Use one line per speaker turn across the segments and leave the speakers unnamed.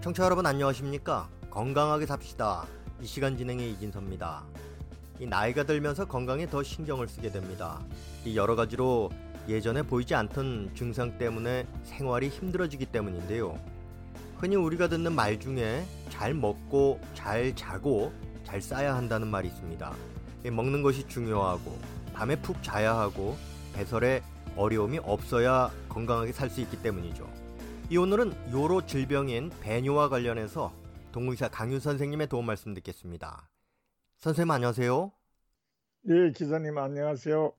청취자 여러분 안녕하십니까? 건강하게 삽시다. 이 시간 진행의 이진섭입니다. 이 나이가 들면서 건강에 더 신경을 쓰게 됩니다. 이 여러 가지로 예전에 보이지 않던 증상 때문에 생활이 힘들어지기 때문인데요. 흔히 우리가 듣는 말 중에 잘 먹고 잘 자고 잘 싸야 한다는 말이 있습니다. 먹는 것이 중요하고 밤에 푹 자야 하고 배설에 어려움이 없어야 건강하게 살 수 있기 때문이죠. 이 오늘은 요로 질병인 배뇨와 관련해서 동물의사 강윤 선생님의 도움 말씀 듣겠습니다. 선생님 안녕하세요.
네, 기자님 안녕하세요.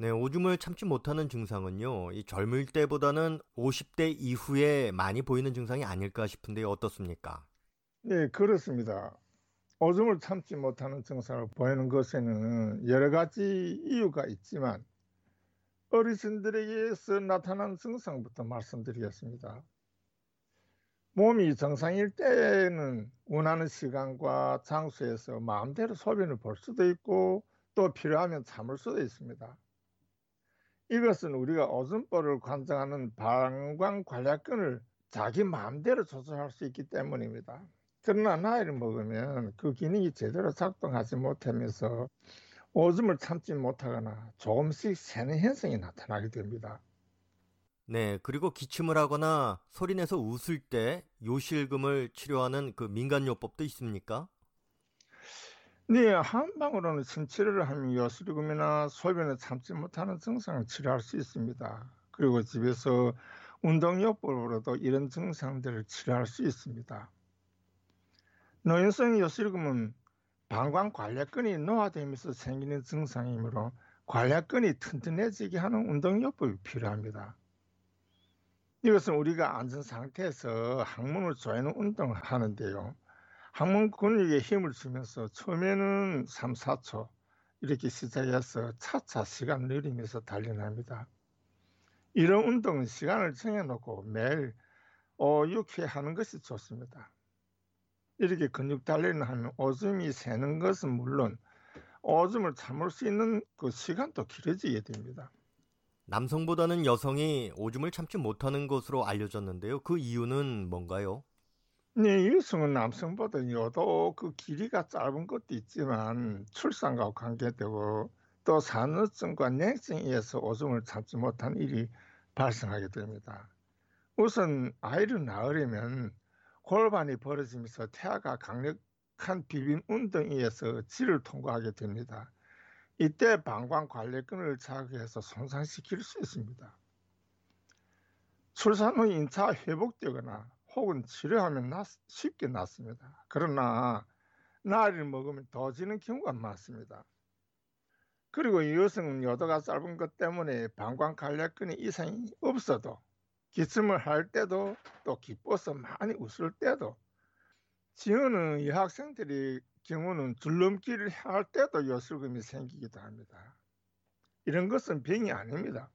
네, 오줌을 참지 못하는 증상은요. 이 젊을 때보다는 50대 이후에 많이 보이는 증상이 아닐까 싶은데 어떻습니까?
네, 그렇습니다. 오줌을 참지 못하는 증상을 보이는 것에는 여러 가지 이유가 있지만 어르신들에게서 나타난 증상부터 말씀드리겠습니다. 몸이 정상일 때는 원하는 시간과 장소에서 마음대로 소변을 볼 수도 있고 또 필요하면 참을 수도 있습니다. 이것은 우리가 오줌볼을 관장하는 방광관략근을 자기 마음대로 조절할 수 있기 때문입니다. 그러나 나이를 먹으면 그 기능이 제대로 작동하지 못하면서 오줌을 참지 못하거나 조금씩 새는 현상이 나타나게 됩니다.
네, 그리고 기침을 하거나 소리내서 웃을 때 요실금을 치료하는 그 민간요법도 있습니까?
네, 한방으로는 침치료를 하면 요실금이나 소변을 참지 못하는 증상을 치료할 수 있습니다. 그리고 집에서 운동요법으로도 이런 증상들을 치료할 수 있습니다. 노인성 요실금은 방광 관략근이 노화되면서 생기는 증상이므로 관략근이 튼튼해지게 하는 운동요법이 필요합니다. 이것은 우리가 앉은 상태에서 항문을 조이는 운동을 하는데요. 항문 근육에 힘을 주면서 처음에는 3, 4초 이렇게 시작해서 차차 시간 늘리면서 단련합니다. 이런 운동은 시간을 정해놓고 매일 5, 6회 하는 것이 좋습니다. 이렇게 근육 단련을 하면 오줌이 새는 것은 물론 오줌을 참을 수 있는 그 시간도 길어지게 됩니다.
남성보다는 여성이 오줌을 참지 못하는 것으로 알려졌는데요. 그 이유는 뭔가요?
네, 여성은 남성보다 여도 그 길이가 짧은 것도 있지만 출산과 관계되고 또 산후증과 냉증에 의해서 오줌을 참지 못한 일이 발생하게 됩니다. 우선 아이를 낳으려면 골반이 벌어지면서 태아가 강력한 비빔 운동에 의해서 질을 통과하게 됩니다. 이때 방광관례근을 자극해서 손상시킬 수 있습니다. 출산 후 인차 회복되거나 혹은 치료하면 낫, 쉽게 낫습니다. 그러나 나이를 먹으면 더 지는 경우가 많습니다. 그리고 여성은 여도가 짧은 것 때문에 방광관략근에 이상이 없어도 기침을 할 때도 또 기뻐서 많이 웃을 때도 지어는 여학생들이 경우는 줄넘기를 할 때도 요술금이 생기기도 합니다. 이런 것은 병이 아닙니다.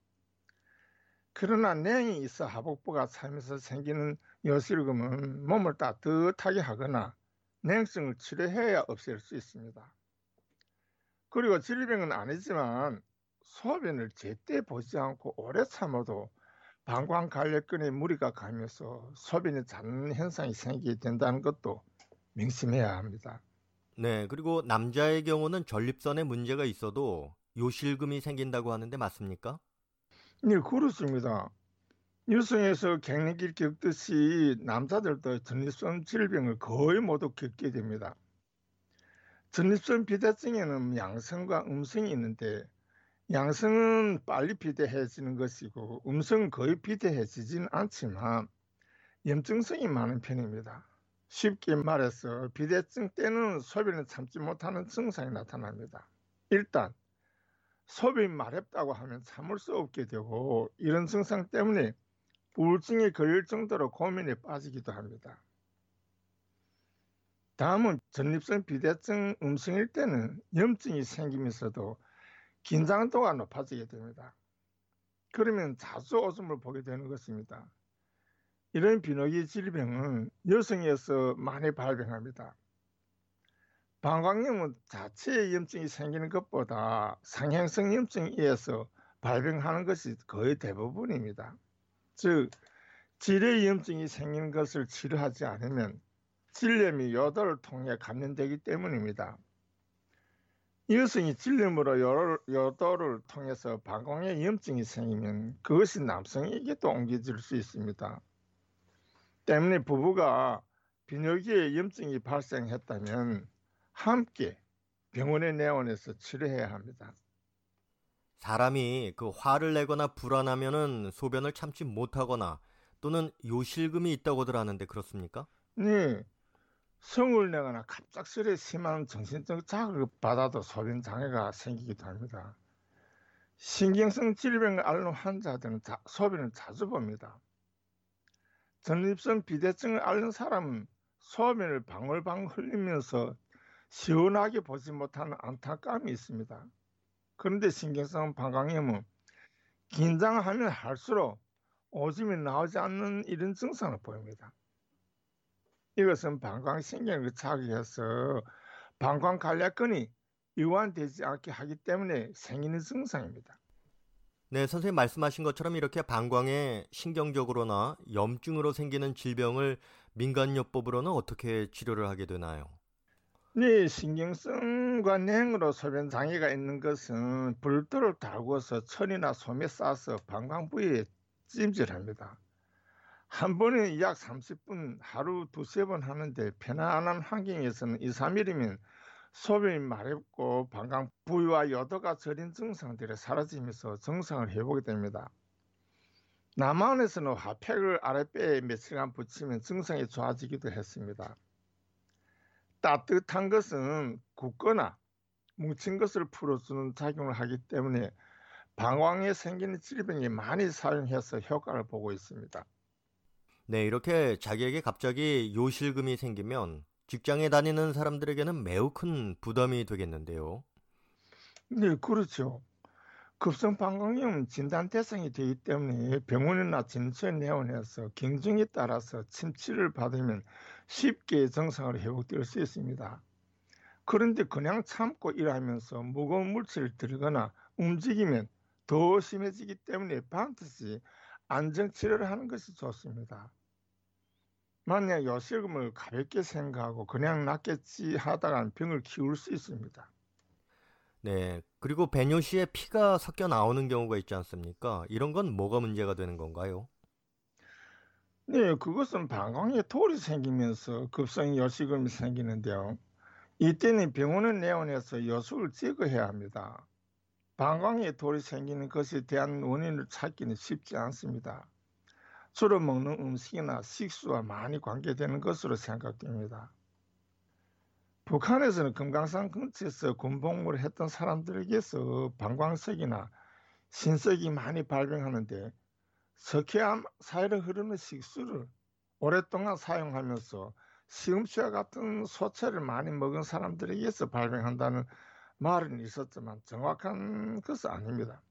그러나 냉이 있어 하복부가 차면서 생기는 요술금은 몸을 따뜻하게 하거나 냉증을 치료해야 없앨 수 있습니다. 그리고 질병은 아니지만 소변을 제때 보지 않고 오래 참아도 방광관략근에 무리가 가면서 소변이 잦는 현상이 생기게 된다는 것도 명심해야 합니다.
네, 그리고 남자의 경우는 전립선에 문제가 있어도 요실금이 생긴다고 하는데 맞습니까?
네, 그렇습니다. 여성에서 갱년기를 겪듯이 남자들도 전립선 질병을 거의 모두 겪게 됩니다. 전립선 비대증에는 양성과 음성이 있는데 양성은 빨리 비대해지는 것이고 음성은 거의 비대해지지는 않지만 염증성이 많은 편입니다. 쉽게 말해서 비대증 때는 소변을 참지 못하는 증상이 나타납니다. 일단 소변이 마렵다고 하면 참을 수 없게 되고 이런 증상 때문에 우울증에 걸릴 정도로 고민에 빠지기도 합니다. 다음은 전립선 비대증 음성일 때는 염증이 생기면서도 긴장도가 높아지게 됩니다. 그러면 자주 오줌을 보게 되는 것입니다. 이런 비뇨기 질병은 여성에서 많이 발병합니다. 방광염은 자체의 염증이 생기는 것보다 상행성 염증에 의해서 발병하는 것이 거의 대부분입니다. 즉, 질의 염증이 생긴 것을 치료하지 않으면 질염이 요도를 통해 감염되기 때문입니다. 여성이 질염으로 요도를 통해서 방광에 염증이 생기면 그것이 남성에게도 옮겨질 수 있습니다. 때문에 부부가 비뇨기에 염증이 발생했다면 함께 병원에 내원해서 치료해야 합니다.
사람이 그 화를 내거나 불안하면은 소변을 참지 못하거나 또는 요실금이 있다고들 하는데 그렇습니까?
네. 성을 내거나 갑작스레 심한 정신적 자극을 받아도 소변 장애가 생기기도 합니다. 신경성 질병을 앓는 환자들은 자, 소변을 자주 봅니다. 전립선 비대증을 앓는 사람은 소변을 방울방울 흘리면서 시원하게 보지 못하는 안타까움이 있습니다. 그런데 신경성 방광염은 긴장하면 할수록 오줌이 나오지 않는 이런 증상을 보입니다. 이것은 방광신경을 자극해서 방광간략근이 이완되지 않게 하기 때문에 생기는 증상입니다.
네, 선생님 말씀하신 것처럼 이렇게 방광에 신경적으로나 염증으로 생기는 질병을 민간요법으로는 어떻게 치료를 하게 되나요?
네, 신경성과 냉으로 소변 장애가 있는 것은 불도를 달궈서 천이나 솜에 싸서 방광 부위에 찜질합니다. 한 번에 약 30분 하루 두세 번 하는데 편안한 환경에서는 2, 3일이면 소변이 마렵고 방광 부위와 요도가 저린 증상들이 사라지면서 정상을 회복이 됩니다. 남한에서는 화팩을 아랫배에 며칠간 붙이면 증상이 좋아지기도 했습니다. 따뜻한 것은 굳거나 뭉친 것을 풀어주는 작용을 하기 때문에 방광에 생기는 질병이 많이 사용해서 효과를 보고 있습니다.
네, 이렇게 자기에게 갑자기 요실금이 생기면 직장에 다니는 사람들에게는 매우 큰 부담이 되겠는데요.
네, 그렇죠. 급성 방광염 진단 대상이 되기 때문에 병원이나 진료소에 내원해서 경증에 따라서 침치를 받으면 쉽게 정상으로 회복될 수 있습니다. 그런데 그냥 참고 일하면서 무거운 물질을 들거나 움직이면 더 심해지기 때문에 반드시 안정치료를 하는 것이 좋습니다. 만약 요실금을 가볍게 생각하고 그냥 낫겠지 하다가 병을 키울 수 있습니다.
네. 그리고 배뇨 시에 피가 섞여 나오는 경우가 있지 않습니까? 이런 건 뭐가 문제가 되는 건가요?
네, 그것은 방광에 돌이 생기면서 급성 요실금이 생기는데요. 이때는 병원에 내원해서 요술을 제거해야 합니다. 방광에 돌이 생기는 것에 대한 원인을 찾기는 쉽지 않습니다. 주로 먹는 음식이나 식수와 많이 관계되는 것으로 생각됩니다. 북한에서는 금강산 근처에서 군복무를 했던 사람들에게서 방광석이나 신석이 많이 발병하는데 석회암 사이로 흐르는 식수를 오랫동안 사용하면서 시금치와 같은 소체를 많이 먹은 사람들에게서 발병한다는 말은 있었지만 정확한 것은 아닙니다.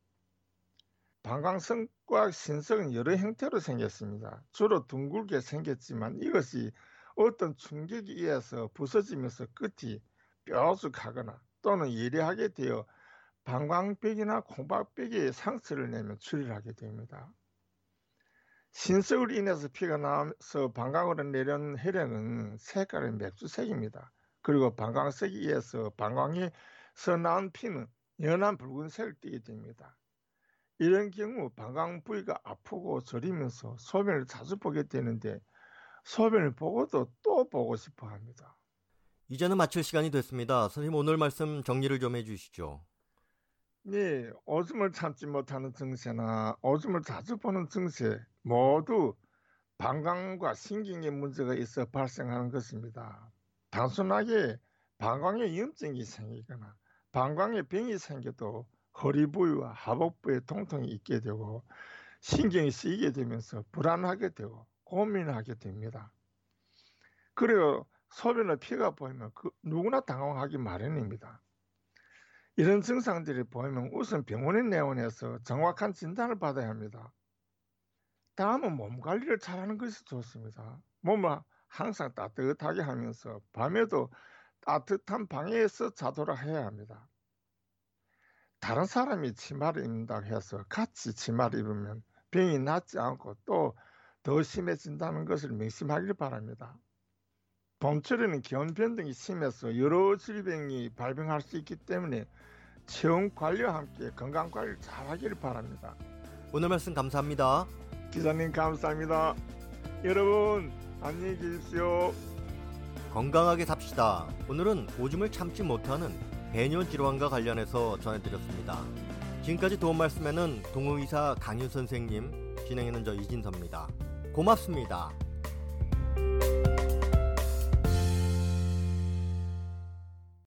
방광석과 신석은 여러 형태로 생겼습니다. 주로 둥글게 생겼지만 이것이 어떤 충격에 의해서 부서지면서 끝이 뾰족하거나 또는 예리하게 되어 방광벽이나 콩박벽에 상처를 내면 출혈하게 됩니다. 신석으로 인해서 피가 나와서 방광으로 내려온 혈액은 색깔은 맥주색입니다. 그리고 방광석에 의해서 방광에 서 나온 피는 연한 붉은색을 띠게 됩니다. 이런 경우 방광 부위가 아프고 저리면서 소변을 자주 보게 되는데 소변을 보고도 또 보고 싶어 합니다.
이제는 마칠 시간이 됐습니다. 선생님 오늘 말씀 정리를 좀 해주시죠.
네, 오줌을 참지 못하는 증세나 오줌을 자주 보는 증세 모두 방광과 신경에 문제가 있어 발생하는 것입니다. 단순하게 방광에 염증이 생기거나 방광에 병이 생겨도 허리 부위와 하복 부에 통통이 있게 되고 신경이 쓰이게 되면서 불안하게 되고 고민하게 됩니다. 그리고 소변을 피가 보이면 그 누구나 당황하기 마련입니다. 이런 증상들이 보이면 우선 병원에 내원해서 정확한 진단을 받아야 합니다. 다음은 몸 관리를 잘하는 것이 좋습니다. 몸을 항상 따뜻하게 하면서 밤에도 따뜻한 방에서 자도록 해야 합니다. 다른 사람이 치마를 입는다고 해서 같이 치마를 입으면 병이 낫지 않고 또 더 심해진다는 것을 명심하길 바랍니다. 봄철에는 기온 변동이 심해서 여러 질병이 발병할 수 있기 때문에 체온 관리와 함께 건강 관리를 잘 하기를 바랍니다.
오늘 말씀 감사합니다.
기자님 감사합니다. 여러분 안녕히 계십시오.
건강하게 삽시다. 오늘은 오줌을 참지 못하는 배뇨 질환과 관련해서 전해드렸습니다. 지금까지 도움 말씀에는 동의사 강윤 선생님, 진행하는 저 이진섭입니다. 고맙습니다.